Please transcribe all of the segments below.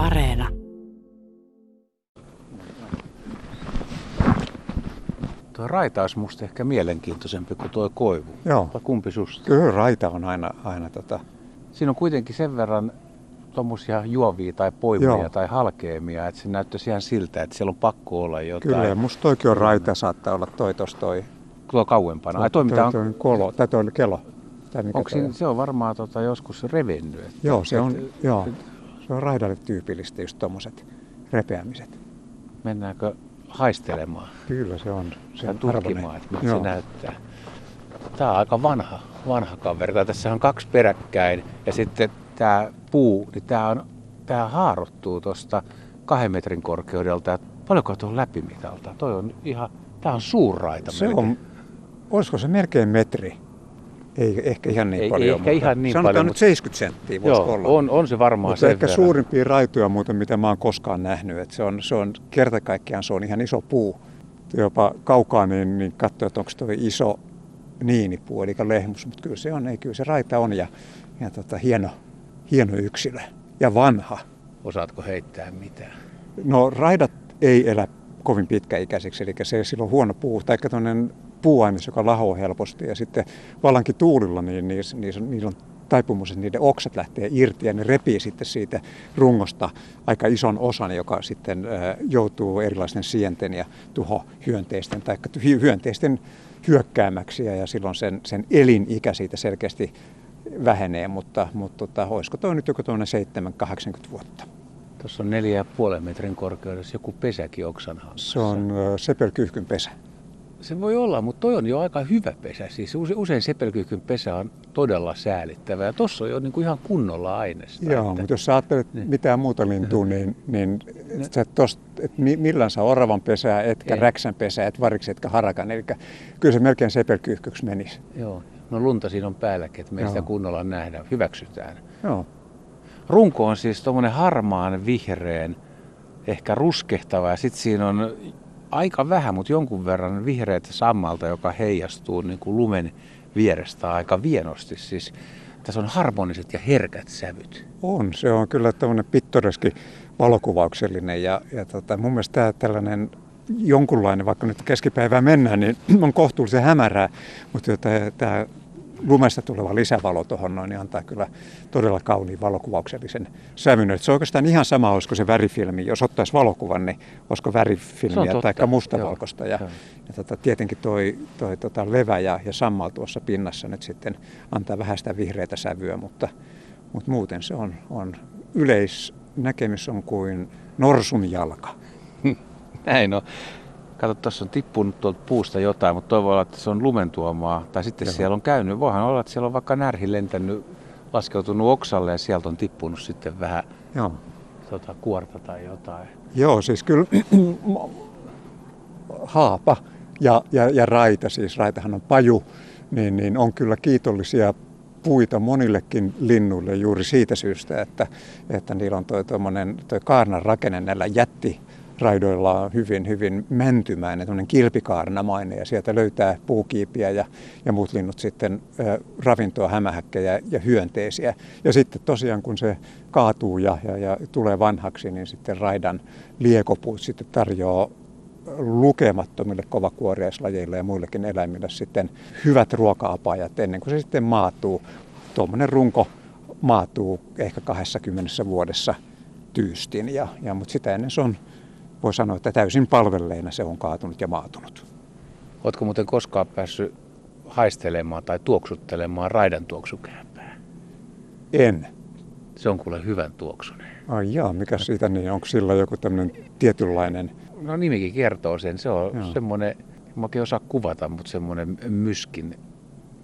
Areena. Tuo raita olisi musta ehkä mielenkiintoisempi kuin tuo koivu. Joo. Vai kumpi susta? Kyllä raita on aina, aina tota, Siinä on kuitenkin sen verran tuommoisia juovia tai poimia Joo. tai halkeamia, että se näyttäisi ihan siltä, että siellä on pakko olla jotain. kyllä ja musta toikin on raita, saattaa olla toi tos toi. Tuo kauempana. Ai toi mitä on, toi, toi kolo, tai toi kelo. Tai mikä onko toi siinä, on. se on varmaan tota joskus revennyt. Että, Joo, se on, että- joo, se on raidalle tyypillistä just tommoset repeämiset. Mennäänkö haistelemaan Kyllä se on. Se on tutkimaan, että miltä se näyttää. Tämä on aika vanha, vanha kaveri. Tässä on kaksi peräkkäin ja sitten tämä puu, niin tämä, on, tämä haarottuu tuosta kahden metrin korkeudelta. Paljonko tuo on läpimitalta? Toi on ihan, tämä on suurraita Se melkein. on, olisiko se melkein metri? Ei ehkä ihan niin Ei- ei paljon. ehkä mutta ihan niin sanotaan paljon, nyt mutta- 70 senttiä voisi Joo, olla. on, on se varmaan Mutta ehkä verran. suurimpia raitoja muuten, mitä mä oon koskaan nähnyt. Et se, on, se on kerta kaikkiaan se on ihan iso puu. Jopa kaukaa niin, niin katsoo, että onko tuo iso niinipuu, eli lehmus. Mutta kyllä se on, ei, kyllä se raita on ja, ja tota, hieno, hieno yksilö ja vanha. Osaatko heittää mitään? No raidat ei elä kovin pitkäikäiseksi, eli se sillä on huono puu, tai puuaines, joka lahoo helposti. Ja sitten vallankin tuulilla, niin niissä, niissä, niillä on taipumus, että niiden oksat lähtee irti ja ne repii sitten siitä rungosta aika ison osan, joka sitten joutuu erilaisten sienten ja tuhohyönteisten tai hyönteisten hyökkäämäksi ja, silloin sen, sen elinikä siitä selkeästi vähenee, mutta, mutta tota, olisiko tuo nyt joku tuonne 7-80 vuotta. Tuossa on neljä ja puolen metrin korkeudessa joku pesäkin oksanhangassa. Se on sepelkyyhkyn pesä. Se voi olla, mutta toi on jo aika hyvä pesä. Siis use- usein sepelkyykyn pesä on todella säälittävä ja tossa on jo niin kuin ihan kunnolla aineesta. Joo, että- mutta jos sä ajattelet Niin. mitään muuta lintua, niin, niin et sä et tost, et mi- millään saa oravan pesää, etkä Ei. räksän pesää, et variksi, etkä harakan. Eli kyllä se melkein sepelkyyhkyksi menisi. Joo, no lunta siinä on päälläkin, että me sitä kunnolla nähdä. Hyväksytään. Joo. Runko on siis tuommoinen harmaan vihreän, ehkä ruskehtava ja sitten siinä on aika vähän, mutta jonkun verran vihreät sammalta, joka heijastuu niin kuin lumen vierestä aika vienosti. Siis tässä on harmoniset ja herkät sävyt. On, se on kyllä tämmöinen pittoreski valokuvauksellinen ja, ja tota, mun mielestä tämä tällainen jonkunlainen, vaikka nyt keskipäivään mennään, niin on kohtuullisen hämärää, mutta tämä lumesta tuleva lisävalo tuohon noin, niin antaa kyllä todella kauniin valokuvauksellisen sävyn. Et se on oikeastaan ihan sama, olisiko se värifilmi. Jos ottaisi valokuvan, niin olisiko värifilmiä tai mustavalkoista. Ja, Joo. ja tota, tietenkin toi, toi tota levä ja, ja sammal tuossa pinnassa nyt sitten antaa vähän sitä vihreätä sävyä, mutta, mutta muuten se on, on yleisnäkemys on kuin norsun jalka. Näin on. Kato, tuossa on tippunut tuolta puusta jotain, mutta toivon olla, että se on lumen tuomaa. Tai sitten Joo. siellä on käynyt. Voihan olla, että siellä on vaikka närhi lentänyt, laskeutunut oksalle ja sieltä on tippunut sitten vähän Joo. tota, kuorta tai jotain. Joo, siis kyllä haapa ja, ja, ja raita, siis raitahan on paju, niin, niin on kyllä kiitollisia puita monillekin linnuille juuri siitä syystä, että, että niillä on toi, toi kaarnan rakenne näillä jätti raidoilla on hyvin, hyvin mäntymäinen, tämmöinen kilpikaarnamainen ja sieltä löytää puukiipiä ja, ja muut linnut sitten ö, ravintoa, hämähäkkejä ja hyönteisiä. Ja sitten tosiaan kun se kaatuu ja, ja, ja tulee vanhaksi, niin sitten raidan liekopuut sitten tarjoaa lukemattomille kovakuoriaislajeille ja muillekin eläimille sitten hyvät ruoka-apajat ennen kuin se sitten maatuu. Tuommoinen runko maatuu ehkä 20 vuodessa tyystin, ja, ja, mutta sitä ennen se on, voi sanoa, että täysin palvelleena se on kaatunut ja maatunut. Oletko muuten koskaan päässyt haistelemaan tai tuoksuttelemaan raidan tuoksukääpää? En. Se on kuule hyvän tuoksunen. Ai jaa, mikä siitä niin, onko sillä joku tämmöinen tietynlainen, No nimikin kertoo sen. Se on Joo. semmoinen, mä oikein osaa kuvata, mutta semmoinen myskin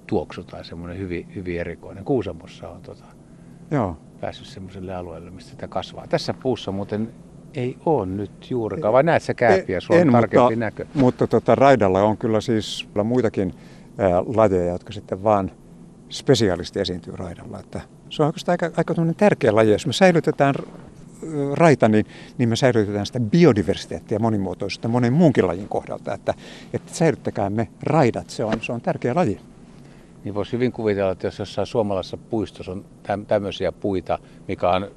tuoksu tai semmoinen hyvin, hyvin erikoinen. Kuusamossa on tota, joo, päässyt semmoiselle alueelle, mistä sitä kasvaa. Tässä puussa muuten ei ole nyt juurikaan, vai näet sä kääpiä, sulla on tarkempi mutta, näkö. mutta tota, raidalla on kyllä siis muitakin ää, lajeja, jotka sitten vaan spesiaalisti esiintyy raidalla. Että se on oikeastaan aika, aika tärkeä laji. Jos me säilytetään raita, niin, niin me säilytetään sitä biodiversiteettiä ja monimuotoisuutta monen muunkin lajin kohdalta. Että, että säilyttäkää me raidat, se on, se on tärkeä laji. Niin voisi hyvin kuvitella, että jos jossain suomalaisessa puistossa on täm- tämmöisiä puita, mikä on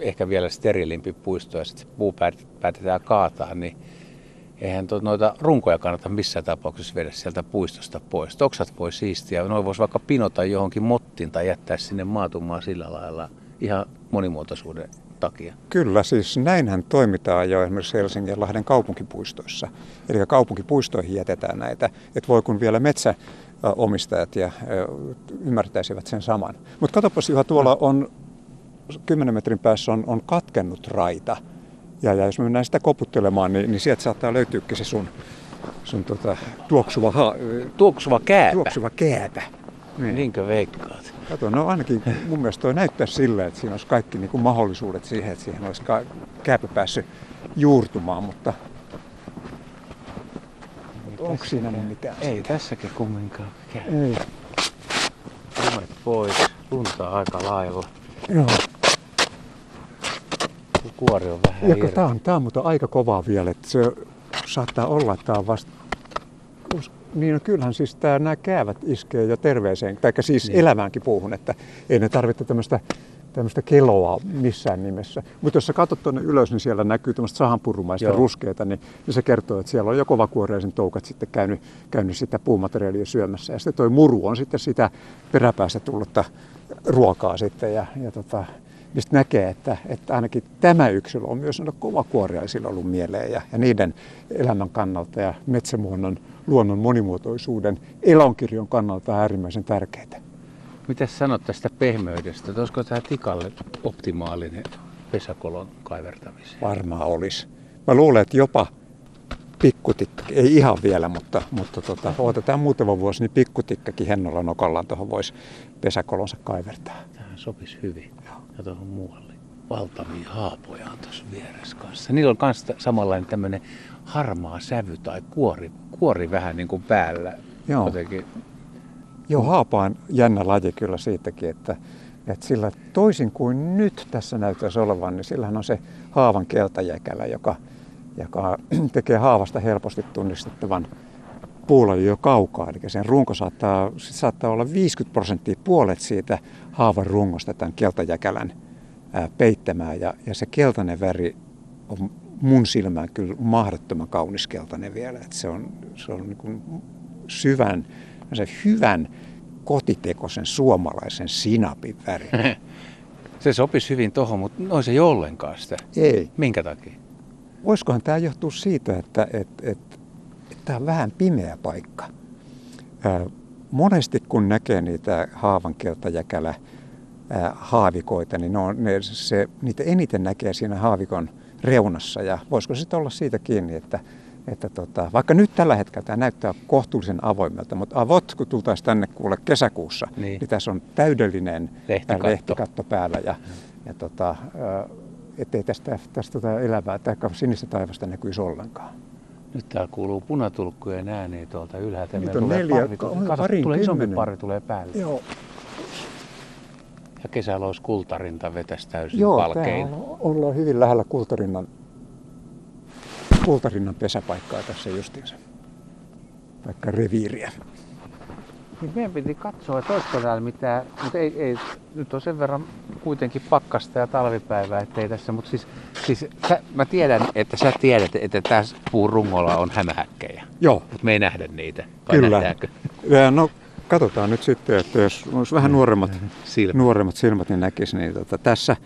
ehkä vielä steriilimpi puisto ja sitten puu päätetään kaataa, niin eihän to, noita runkoja kannata missään tapauksessa viedä sieltä puistosta pois. Oksat voi siistiä, noin voisi vaikka pinota johonkin mottiin tai jättää sinne maatumaan sillä lailla ihan monimuotoisuuden takia. Kyllä, siis näinhän toimitaan jo esimerkiksi Helsingin ja Lahden kaupunkipuistoissa. Eli kaupunkipuistoihin jätetään näitä, että voi kun vielä metsäomistajat ja ymmärtäisivät sen saman. Mutta katsopas Juha, tuolla on 10 metrin päässä on, on katkennut raita. Ja, ja jos me mennään sitä koputtelemaan, niin, niin sieltä saattaa löytyäkin se sun, sun tota, tuoksuva, ha, tuoksuva kääpä. Tuoksuva kääpä. Niin. Niinkö veikkaat? Kato, no ainakin mun mielestä toi näyttää silleen, että siinä olisi kaikki niin kuin mahdollisuudet siihen, että siihen olisi kääpä päässyt juurtumaan, mutta onko siinä niin mitään? Ei siitä? tässäkin kumminkaan käy. Ei. Lumet pois, lunta aika lailla. Joo. Kuori on vähän ja, Tämä on, tää on mutta aika kovaa vielä, että se saattaa olla, että tämä on vasta niin no kyllähän siis tämä, nämä käävät iskee jo terveeseen, tai siis niin. eläväänkin puuhun, että ei ne tarvitse tämmöistä tämmöistä keloa missään nimessä. Mutta jos sä katsot tuonne ylös, niin siellä näkyy tämmöistä sahanpurumaista Joo. ruskeita, niin, niin se kertoo, että siellä on jo kovakuoreisen toukat sitten käynyt, käynyt sitä puumateriaalia syömässä. Ja sitten toi muru on sitten sitä peräpäästä tullutta ruokaa sitten. Ja, ja tota, mistä näkee, että, että ainakin tämä yksilö on myös kovakuoriaisilla ollut mieleen ja, ja niiden elämän kannalta ja metsämuonnon luonnon monimuotoisuuden elonkirjon kannalta äärimmäisen tärkeää. Mitä sanot tästä pehmeydestä? Olisiko tämä tikalle optimaalinen pesäkolon kaivertamiseen? Varmaan olisi. Mä luulen, että jopa pikkutikka, ei ihan vielä, mutta, mutta tota, otetaan muutama vuosi, niin pikkutikkakin hennolla nokallaan tuohon voisi pesäkolonsa kaivertaa. Tähän sopisi hyvin. Ja tuohon muualle. Valtavia haapoja on tuossa vieressä kanssa. Niillä on myös samanlainen tämmöinen harmaa sävy tai kuori, kuori vähän niin kuin päällä. Joo. Jotenkin. Joo, haapa on jännä laji kyllä siitäkin, että, että sillä toisin kuin nyt tässä näyttäisi olevan, niin sillähän on se haavan keltajäkälä, joka, joka tekee haavasta helposti tunnistettavan puolella jo kaukaa. Eli sen runko saattaa, saattaa olla 50 prosenttia puolet siitä haavan rungosta tämän keltajäkälän peittämää. Ja, ja se keltainen väri on mun silmään kyllä mahdottoman kaunis keltainen vielä. Että se on, se on niin syvän, se hyvän kotitekoisen suomalaisen sinapin väri. Se sopisi hyvin tuohon, mutta noin se ei ollenkaan sitä. Ei. Minkä takia? Voisikohan tämä johtua siitä, että, että, että, että tämä on vähän pimeä paikka. Monesti kun näkee niitä haavankeltajäkälä haavikoita, niin ne on, ne, se, niitä eniten näkee siinä haavikon reunassa. Ja voisiko sitten olla siitä kiinni, että, että tota, vaikka nyt tällä hetkellä tämä näyttää kohtuullisen avoimelta, mutta avot, kun tultaisiin tänne kuule kesäkuussa, niin, niin tässä on täydellinen lehtikatto, lehtikatto päällä. Ja, ja tota, ettei tästä, tästä tota elävää tai sinistä taivasta näkyisi ollenkaan. Nyt täällä kuuluu punatulkkujen ääni tuolta ylhäältä. Nyt on neljä, parvi, kato, tulee isompi parvi tulee päälle. Joo. Ja kesällä olisi kultarinta vetäisi täysin Joo, palkein. Joo, ollaan hyvin lähellä kultarinnan, kultarinnan pesäpaikkaa tässä justiinsa. Vaikka reviiriä. Niin meidän piti katsoa, että olisiko täällä mitään, mutta ei, ei, nyt on sen verran kuitenkin pakkasta ja talvipäivää, ettei tässä, mutta siis, siis sä, mä tiedän, että sä tiedät, että tässä puun rungolla on hämähäkkejä. Joo. Mutta me ei nähdä niitä. Vai Kyllä. Nähdäänkö? Ja no katsotaan nyt sitten, että jos olisi vähän nuoremmat silmät, nuoremmat silmät niin näkisi, niin tota, tässä,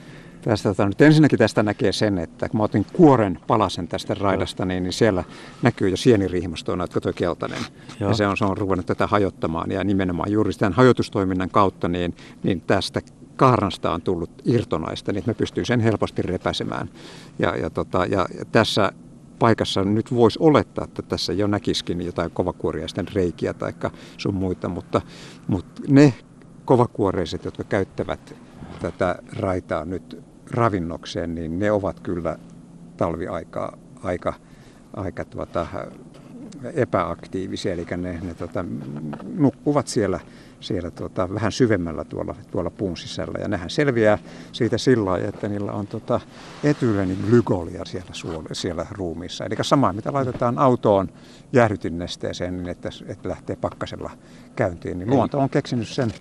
tästä, tota, nyt ensinnäkin tästä näkee sen, että kun mä otin kuoren palasen tästä raidasta, niin, niin siellä näkyy jo sieniriihmastoa, jotka tuo keltainen. Joo. Ja se on, se on ruvennut tätä hajottamaan ja nimenomaan juuri tämän hajotustoiminnan kautta, niin, niin tästä kaarnasta on tullut irtonaista, niin me pystyy sen helposti repäsemään. Ja, ja, tota, ja tässä paikassa nyt voisi olettaa, että tässä jo näkisikin jotain kovakuoriaisten reikiä tai sun muita, mutta, mutta ne kovakuoreiset, jotka käyttävät tätä raitaa nyt ravinnokseen, niin ne ovat kyllä talviaikaa aika, aika tuota, epäaktiivisia, eli ne, ne tota, nukkuvat siellä siellä tuota, vähän syvemmällä tuolla, tuolla puun sisällä. Ja nehän selviää siitä sillä lailla, että niillä on tuota, etyleniglykoolia siellä, suole, siellä ruumiissa. Eli sama, mitä laitetaan autoon jäähdytinnesteeseen, niin että, että lähtee pakkasella käyntiin. Niin luonto on keksinyt sen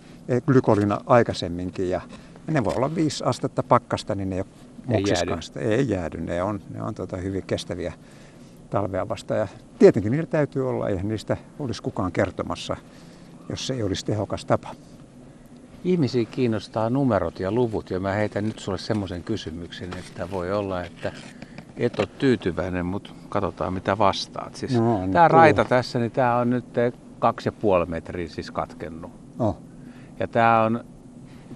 glykolina aikaisemminkin ja ne voi olla viisi astetta pakkasta, niin ne jo moksiskansta. Ei, ei jäädy, ne on, ne on tota hyvin kestäviä talvea vastaan. Ja tietenkin niillä täytyy olla, eihän niistä olisi kukaan kertomassa, jos se ei olisi tehokas tapa. Ihmisiä kiinnostaa numerot ja luvut ja mä heitän nyt sulle semmoisen kysymyksen, että voi olla, että et ole tyytyväinen, mutta katsotaan mitä vastaat. Siis no, tämä raita tässä, niin tämä on nyt kaksi ja puoli metriä siis katkennut. Oh. Ja tämä on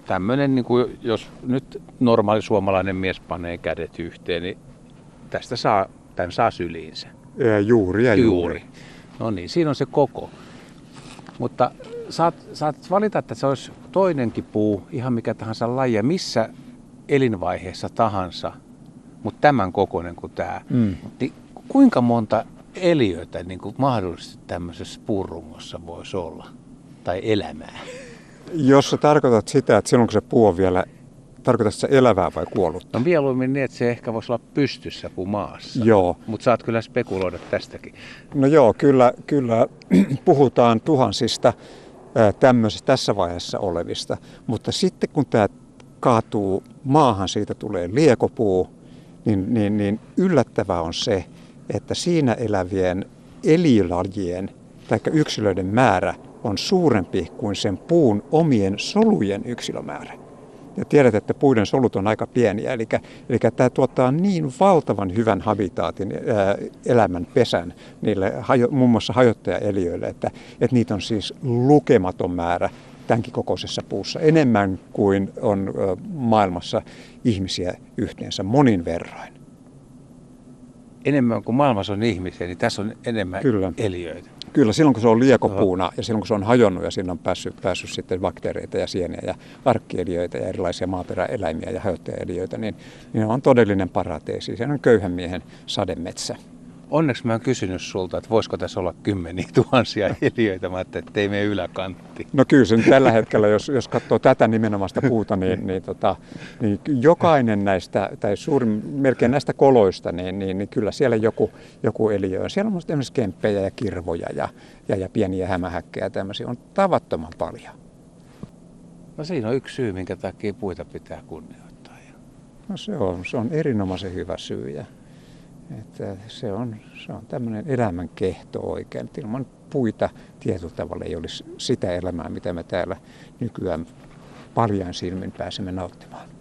tämmöinen, niin kuin jos nyt normaali suomalainen mies panee kädet yhteen, niin tästä saa, tämän saa syliinsä. Ja juuri ja juuri. juuri. No niin, siinä on se koko. Mutta saat, saat valita, että se olisi toinenkin puu, ihan mikä tahansa laji, missä elinvaiheessa tahansa, mutta tämän kokoinen kuin tämä. Mm. Niin kuinka monta eliöitä niin kuin mahdollisesti tämmöisessä puurungossa voisi olla? Tai elämää? Jos sä tarkoitat sitä, että silloin kun se puu on vielä, tarkoitat se elävää vai kuollutta? No mieluummin niin, että se ehkä voisi olla pystyssä kuin maassa. Joo. Mutta saat kyllä spekuloida tästäkin. No joo, kyllä, kyllä puhutaan tuhansista tämmöisessä tässä vaiheessa olevista. Mutta sitten kun tämä kaatuu maahan, siitä tulee liekopuu, niin, niin, niin yllättävää on se, että siinä elävien eliölajien tai yksilöiden määrä on suurempi kuin sen puun omien solujen yksilömäärä. Ja tiedät, että puiden solut on aika pieniä, eli, eli tämä tuottaa niin valtavan hyvän habitaatin, ää, elämän pesän niille hajo, muun muassa hajottajaeliöille, että, että niitä on siis lukematon määrä tämänkin kokoisessa puussa, enemmän kuin on maailmassa ihmisiä yhteensä monin verroin enemmän kuin maailmassa on ihmisiä, niin tässä on enemmän Kyllä. eliöitä. Kyllä, silloin kun se on liekopuuna ja silloin kun se on hajonnut ja siinä on päässyt, päässyt sitten bakteereita ja sieniä ja arkkieliöitä ja erilaisia maaperäeläimiä ja hajottajaeliöitä, niin, niin on todellinen parateesi. Se on köyhän miehen sademetsä onneksi mä oon kysynyt sulta, että voisiko tässä olla kymmeniä tuhansia eliöitä, mä että ei mene yläkantti. No kyllä se tällä hetkellä, jos, jos katsoo tätä nimenomaista puuta, niin, niin, tota, niin jokainen näistä, tai suurin melkein näistä koloista, niin, niin, niin kyllä siellä joku, joku eliö on. Siellä on esimerkiksi kemppejä ja kirvoja ja, ja, ja pieniä hämähäkkejä ja tämmöisiä on tavattoman paljon. No siinä on yksi syy, minkä takia puita pitää kunnioittaa. No se on, se on erinomaisen hyvä syy. Ja että se on, se on tämmöinen elämän kehto oikein. Että ilman puita tietyllä tavalla ei olisi sitä elämää, mitä me täällä nykyään paljon silmin pääsemme nauttimaan.